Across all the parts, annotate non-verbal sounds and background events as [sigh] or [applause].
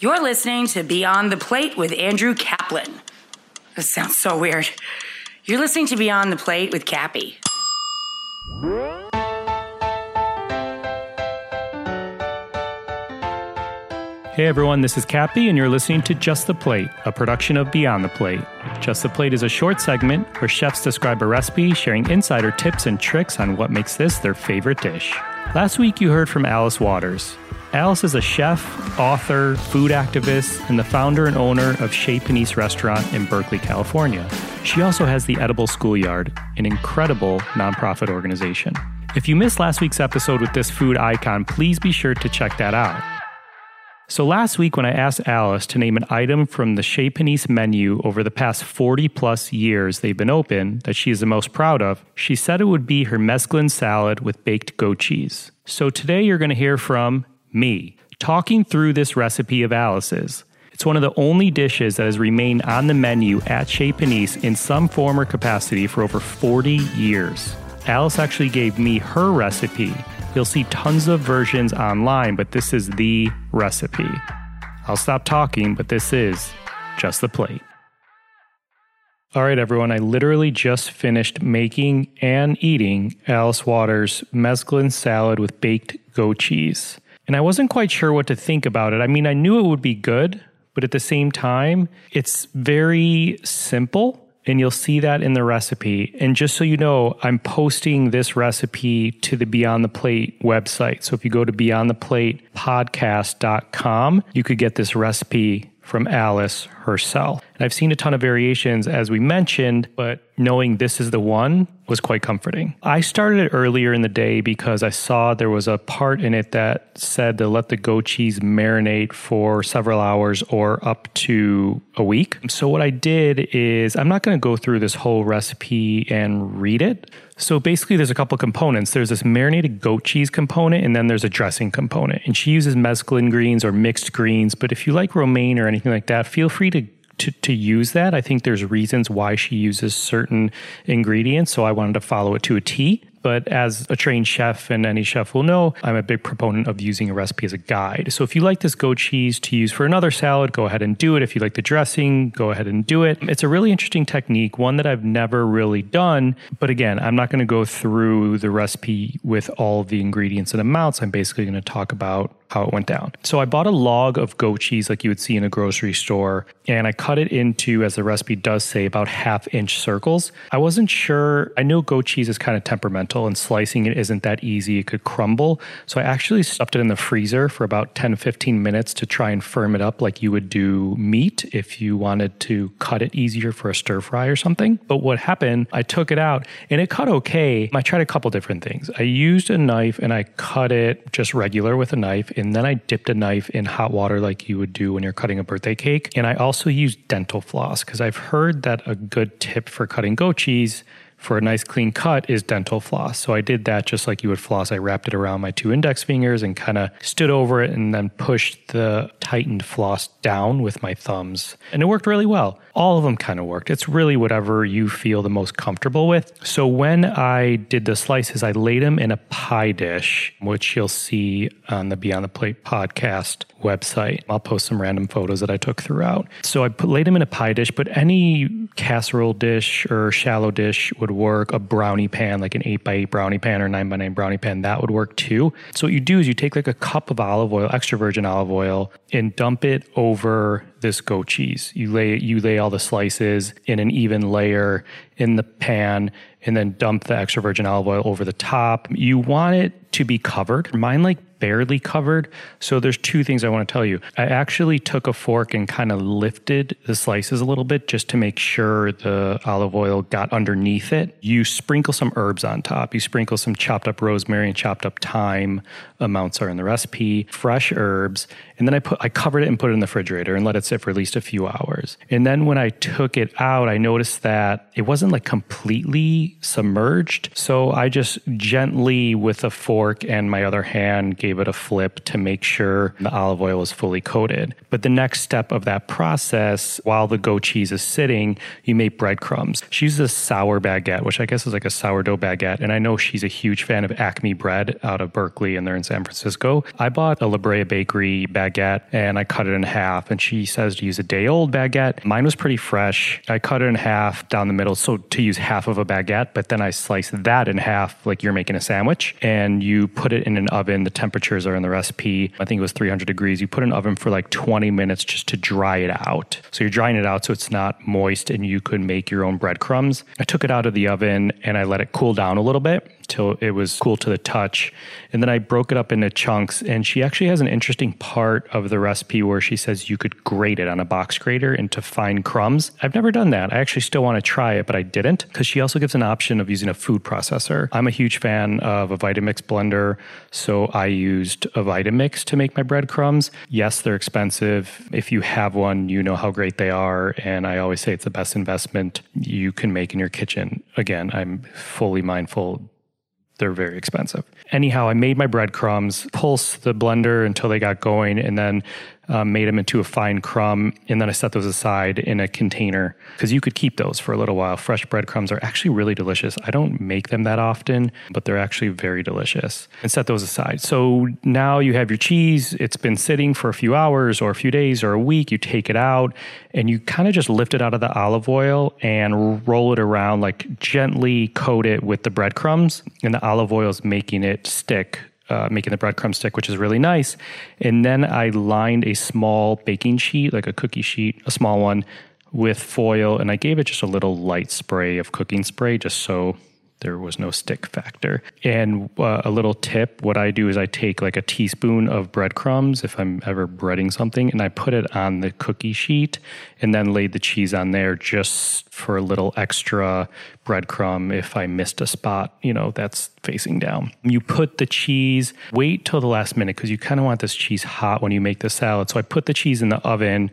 You're listening to Beyond the Plate with Andrew Kaplan. This sounds so weird. You're listening to Beyond the Plate with Cappy. Hey everyone, this is Cappy, and you're listening to Just the Plate, a production of Beyond the Plate. Just the Plate is a short segment where chefs describe a recipe, sharing insider tips and tricks on what makes this their favorite dish. Last week, you heard from Alice Waters. Alice is a chef, author, food activist, and the founder and owner of Chez Panisse Restaurant in Berkeley, California. She also has the Edible Schoolyard, an incredible nonprofit organization. If you missed last week's episode with this food icon, please be sure to check that out. So last week, when I asked Alice to name an item from the Chez Panisse menu over the past 40 plus years they've been open that she is the most proud of, she said it would be her mesclun salad with baked goat cheese. So today you're going to hear from me talking through this recipe of Alice's. It's one of the only dishes that has remained on the menu at Chez Panisse in some form or capacity for over 40 years. Alice actually gave me her recipe You'll see tons of versions online, but this is the recipe. I'll stop talking, but this is just the plate. All right, everyone, I literally just finished making and eating Alice Waters' mesclun salad with baked goat cheese. And I wasn't quite sure what to think about it. I mean, I knew it would be good, but at the same time, it's very simple and you'll see that in the recipe. And just so you know, I'm posting this recipe to the Beyond the Plate website. So if you go to beyondtheplatepodcast.com, you could get this recipe from Alice herself. And I've seen a ton of variations, as we mentioned, but knowing this is the one was quite comforting. I started it earlier in the day because I saw there was a part in it that said to let the goat cheese marinate for several hours or up to a week. So, what I did is, I'm not going to go through this whole recipe and read it. So basically, there's a couple components. There's this marinated goat cheese component, and then there's a dressing component. And she uses mesclun greens or mixed greens. But if you like romaine or anything like that, feel free to to, to use that. I think there's reasons why she uses certain ingredients. So I wanted to follow it to a T. But as a trained chef and any chef will know, I'm a big proponent of using a recipe as a guide. So if you like this goat cheese to use for another salad, go ahead and do it. If you like the dressing, go ahead and do it. It's a really interesting technique, one that I've never really done. But again, I'm not going to go through the recipe with all the ingredients and amounts. I'm basically going to talk about how it went down. So I bought a log of goat cheese like you would see in a grocery store, and I cut it into, as the recipe does say, about half inch circles. I wasn't sure, I know goat cheese is kind of temperamental and slicing it isn't that easy. It could crumble. So I actually stuffed it in the freezer for about 10 15 minutes to try and firm it up like you would do meat if you wanted to cut it easier for a stir fry or something. But what happened, I took it out and it cut okay. I tried a couple different things. I used a knife and I cut it just regular with a knife and then I dipped a knife in hot water like you would do when you're cutting a birthday cake. And I also used dental floss because I've heard that a good tip for cutting goat cheese for a nice clean cut is dental floss. So I did that just like you would floss. I wrapped it around my two index fingers and kind of stood over it and then pushed the tightened floss down with my thumbs. And it worked really well. All of them kind of worked. It's really whatever you feel the most comfortable with. So when I did the slices, I laid them in a pie dish, which you'll see on the Beyond the Plate podcast website. I'll post some random photos that I took throughout. So I put, laid them in a pie dish, but any casserole dish or shallow dish would work. A brownie pan, like an 8 by 8 brownie pan or 9 by 9 brownie pan, that would work too. So what you do is you take like a cup of olive oil, extra virgin olive oil, and dump it over this goat cheese. You lay you lay all the slices in an even layer in the pan and then dump the extra virgin olive oil over the top. You want it to be covered. Mine like barely covered. So there's two things I want to tell you. I actually took a fork and kind of lifted the slices a little bit just to make sure the olive oil got underneath it. You sprinkle some herbs on top. You sprinkle some chopped up rosemary and chopped up thyme. Amounts are in the recipe. Fresh herbs. And then I put I covered it and put it in the refrigerator and let it sit for at least a few hours. And then when I took it out, I noticed that it wasn't like completely submerged. So I just gently with a fork fork and my other hand gave it a flip to make sure the olive oil was fully coated. But the next step of that process, while the goat cheese is sitting, you make breadcrumbs. She uses a sour baguette, which I guess is like a sourdough baguette. And I know she's a huge fan of Acme bread out of Berkeley and they're in San Francisco. I bought a La Brea Bakery baguette and I cut it in half. And she says to use a day old baguette. Mine was pretty fresh. I cut it in half down the middle. So to use half of a baguette, but then I slice that in half like you're making a sandwich and you put it in an oven. The temperatures are in the recipe. I think it was 300 degrees. You put an oven for like 20 minutes just to dry it out. So you're drying it out so it's not moist and you could make your own breadcrumbs. I took it out of the oven and I let it cool down a little bit till it was cool to the touch. And then I broke it up into chunks. And she actually has an interesting part of the recipe where she says you could grate it on a box grater into fine crumbs. I've never done that. I actually still want to try it, but I didn't because she also gives an option of using a food processor. I'm a huge fan of a Vitamix blender, so I used a Vitamix to make my breadcrumbs. Yes, they're expensive. If you have one, you know how great they are. And I always say it's the best investment you can make in your kitchen. Again, I'm fully mindful they're very expensive. Anyhow, I made my breadcrumbs, pulsed the blender until they got going, and then um, made them into a fine crumb, and then I set those aside in a container because you could keep those for a little while. Fresh breadcrumbs are actually really delicious. I don't make them that often, but they're actually very delicious. And set those aside. So now you have your cheese. It's been sitting for a few hours or a few days or a week. You take it out and you kind of just lift it out of the olive oil and roll it around, like gently coat it with the breadcrumbs, and the olive oil is making it stick uh, making the breadcrumb stick, which is really nice. And then I lined a small baking sheet, like a cookie sheet, a small one, with foil, and I gave it just a little light spray of cooking spray, just so there was no stick factor. And uh, a little tip what I do is I take like a teaspoon of breadcrumbs if I'm ever breading something and I put it on the cookie sheet and then laid the cheese on there just for a little extra breadcrumb if I missed a spot, you know, that's facing down. You put the cheese, wait till the last minute because you kind of want this cheese hot when you make the salad. So I put the cheese in the oven.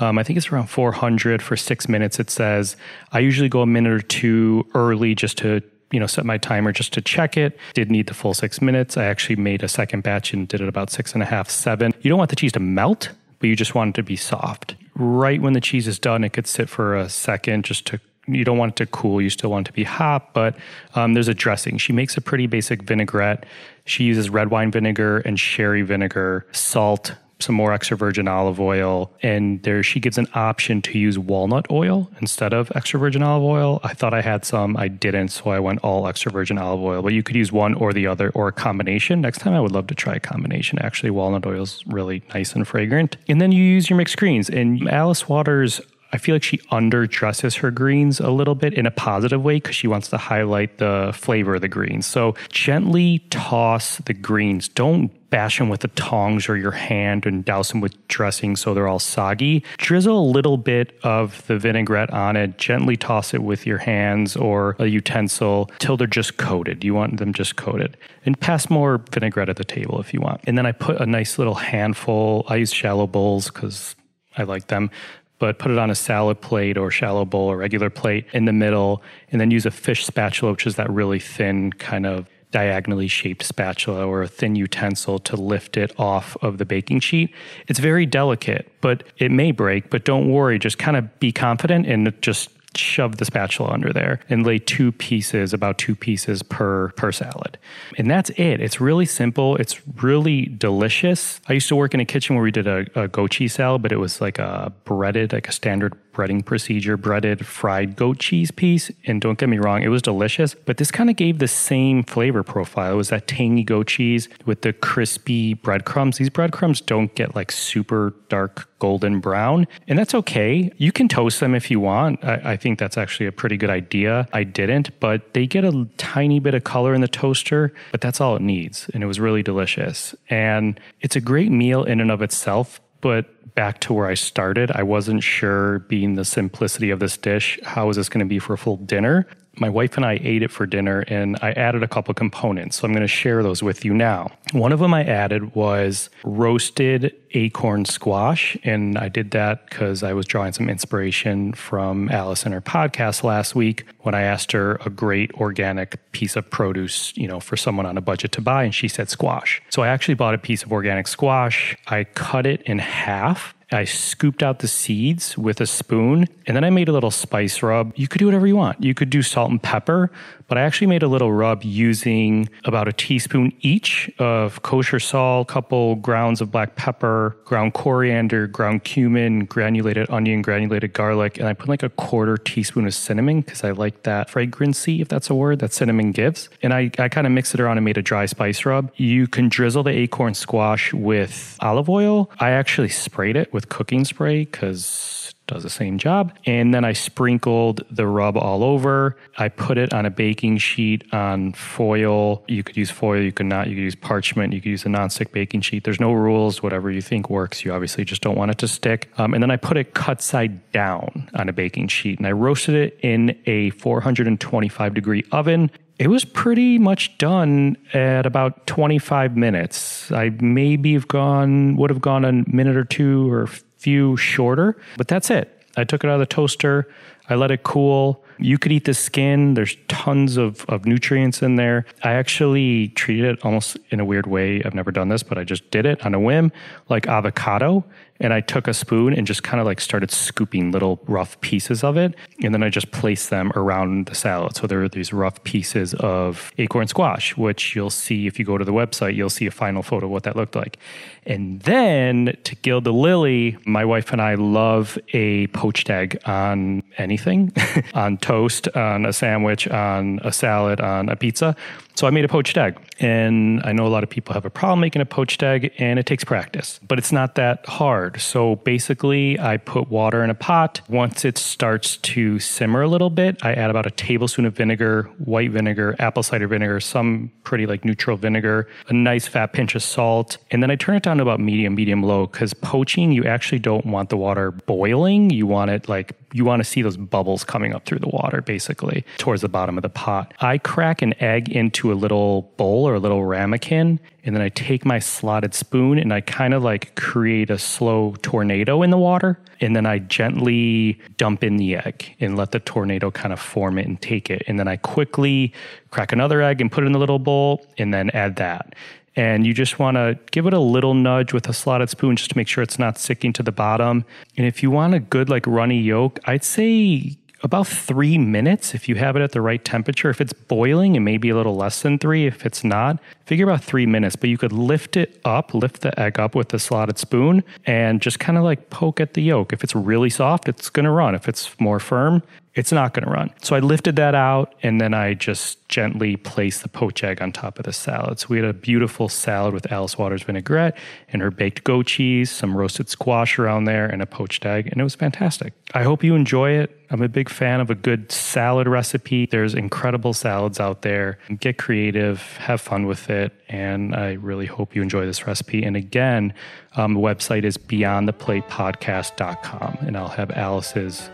Um, I think it's around 400 for six minutes, it says. I usually go a minute or two early just to you know, set my timer just to check it. Did need the full six minutes. I actually made a second batch and did it about six and a half, seven. You don't want the cheese to melt, but you just want it to be soft. Right when the cheese is done, it could sit for a second just to you don't want it to cool. You still want it to be hot, but um, there's a dressing. She makes a pretty basic vinaigrette. She uses red wine vinegar and sherry vinegar, salt, some more extra virgin olive oil, and there she gives an option to use walnut oil instead of extra virgin olive oil. I thought I had some, I didn't, so I went all extra virgin olive oil. But you could use one or the other or a combination. Next time I would love to try a combination. Actually, walnut oil is really nice and fragrant. And then you use your mixed greens. And Alice Waters I feel like she underdresses her greens a little bit in a positive way because she wants to highlight the flavor of the greens. So gently toss the greens. Don't bash them with the tongs or your hand and douse them with dressing so they're all soggy. Drizzle a little bit of the vinaigrette on it. Gently toss it with your hands or a utensil till they're just coated. You want them just coated. And pass more vinaigrette at the table if you want. And then I put a nice little handful. I use shallow bowls because I like them but put it on a salad plate or shallow bowl or regular plate in the middle, and then use a fish spatula, which is that really thin kind of diagonally shaped spatula or a thin utensil to lift it off of the baking sheet. It's very delicate, but it may break, but don't worry, just kind of be confident and just shove the spatula under there and lay two pieces, about two pieces per per salad. And that's it. It's really simple. It's really delicious. I used to work in a kitchen where we did a, a cheese salad, but it was like a breaded, like a standard breading procedure, breaded fried goat cheese piece. And don't get me wrong, it was delicious, but this kind of gave the same flavor profile. It was that tangy goat cheese with the crispy breadcrumbs. These breadcrumbs don't get like super dark golden brown, and that's okay. You can toast them if you want. I, I think that's actually a pretty good idea. I didn't, but they get a tiny bit of color in the toaster, but that's all it needs. And it was really delicious. And it's a great meal in and of itself, but back to where I started. I wasn't sure, being the simplicity of this dish, how is this going to be for a full dinner? My wife and I ate it for dinner and I added a couple components. So I'm going to share those with you now. One of them I added was roasted acorn squash. And I did that because I was drawing some inspiration from Alice in her podcast last week when I asked her a great organic piece of produce, you know, for someone on a budget to buy. And she said squash. So I actually bought a piece of organic squash. I cut it in half I scooped out the seeds with a spoon and then I made a little spice rub. You could do whatever you want. You could do salt and pepper, but I actually made a little rub using about a teaspoon each of kosher salt, couple grounds of black pepper, ground coriander, ground cumin, granulated onion, granulated garlic, and I put like a quarter teaspoon of cinnamon because I like that fragrancy, if that's a word, that cinnamon gives. And I, I kind of mixed it around and made a dry spice rub. You can drizzle the acorn squash with olive oil. I actually sprayed it with cooking spray because does the same job. And then I sprinkled the rub all over. I put it on a baking sheet on foil. You could use foil, you could not. You could use parchment, you could use a nonstick baking sheet. There's no rules, whatever you think works. You obviously just don't want it to stick. Um, and then I put it cut side down on a baking sheet and I roasted it in a 425 degree oven it was pretty much done at about 25 minutes. I maybe have gone, would have gone a minute or two or few shorter, but that's it. I took it out of the toaster. I let it cool. You could eat the skin. There's tons of, of nutrients in there. I actually treated it almost in a weird way. I've never done this, but I just did it on a whim, like avocado. And I took a spoon and just kind of like started scooping little rough pieces of it. And then I just placed them around the salad. So there are these rough pieces of acorn squash, which you'll see if you go to the website, you'll see a final photo of what that looked like. And then to gild the lily, my wife and I love a poached egg on anything, [laughs] on toast, on a sandwich, on a salad, on a pizza. So I made a poached egg. And I know a lot of people have a problem making a poached egg, and it takes practice, but it's not that hard. So basically, I put water in a pot. Once it starts to simmer a little bit, I add about a tablespoon of vinegar, white vinegar, apple cider vinegar, some pretty like neutral vinegar, a nice fat pinch of salt. And then I turn it down to about medium, medium low, because poaching, you actually don't want the water boiling. You want it like you want to see those bubbles coming up through the water, basically, towards the bottom of the pot. I crack an egg into a little bowl or a little ramekin, and then I take my slotted spoon and I kind of like create a slow tornado in the water. And then I gently dump in the egg and let the tornado kind of form it and take it. And then I quickly crack another egg and put it in the little bowl and then add that and you just want to give it a little nudge with a slotted spoon just to make sure it's not sticking to the bottom. And if you want a good like runny yolk, I'd say about three minutes if you have it at the right temperature. If it's boiling, it may be a little less than three. If it's not, figure about three minutes. But you could lift it up, lift the egg up with a slotted spoon, and just kind of like poke at the yolk. If it's really soft, it's going to run. If it's more firm, it's not going to run. So I lifted that out and then I just gently placed the poached egg on top of the salad. So we had a beautiful salad with Alice Waters vinaigrette and her baked goat cheese, some roasted squash around there, and a poached egg. And it was fantastic. I hope you enjoy it. I'm a big fan of a good salad recipe. There's incredible salads out there. Get creative, have fun with it. And I really hope you enjoy this recipe. And again, um, the website is beyondtheplatepodcast.com. And I'll have Alice's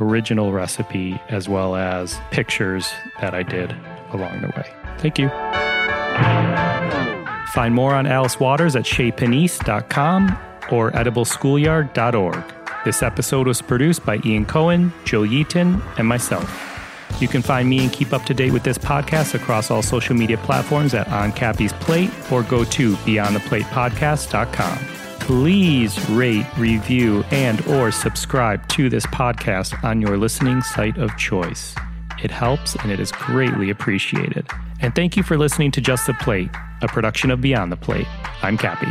original recipe as well as pictures that I did along the way. Thank you. Find more on Alice Waters at chezpanisse.com or edibleschoolyard.org. This episode was produced by Ian Cohen, Jill Yeaton, and myself. You can find me and keep up to date with this podcast across all social media platforms at On Cappy's Plate or go to beyondtheplatepodcast.com please rate, review, and or subscribe to this podcast on your listening site of choice. It helps and it is greatly appreciated. And thank you for listening to Just the Plate, a production of Beyond the Plate. I'm Cappy.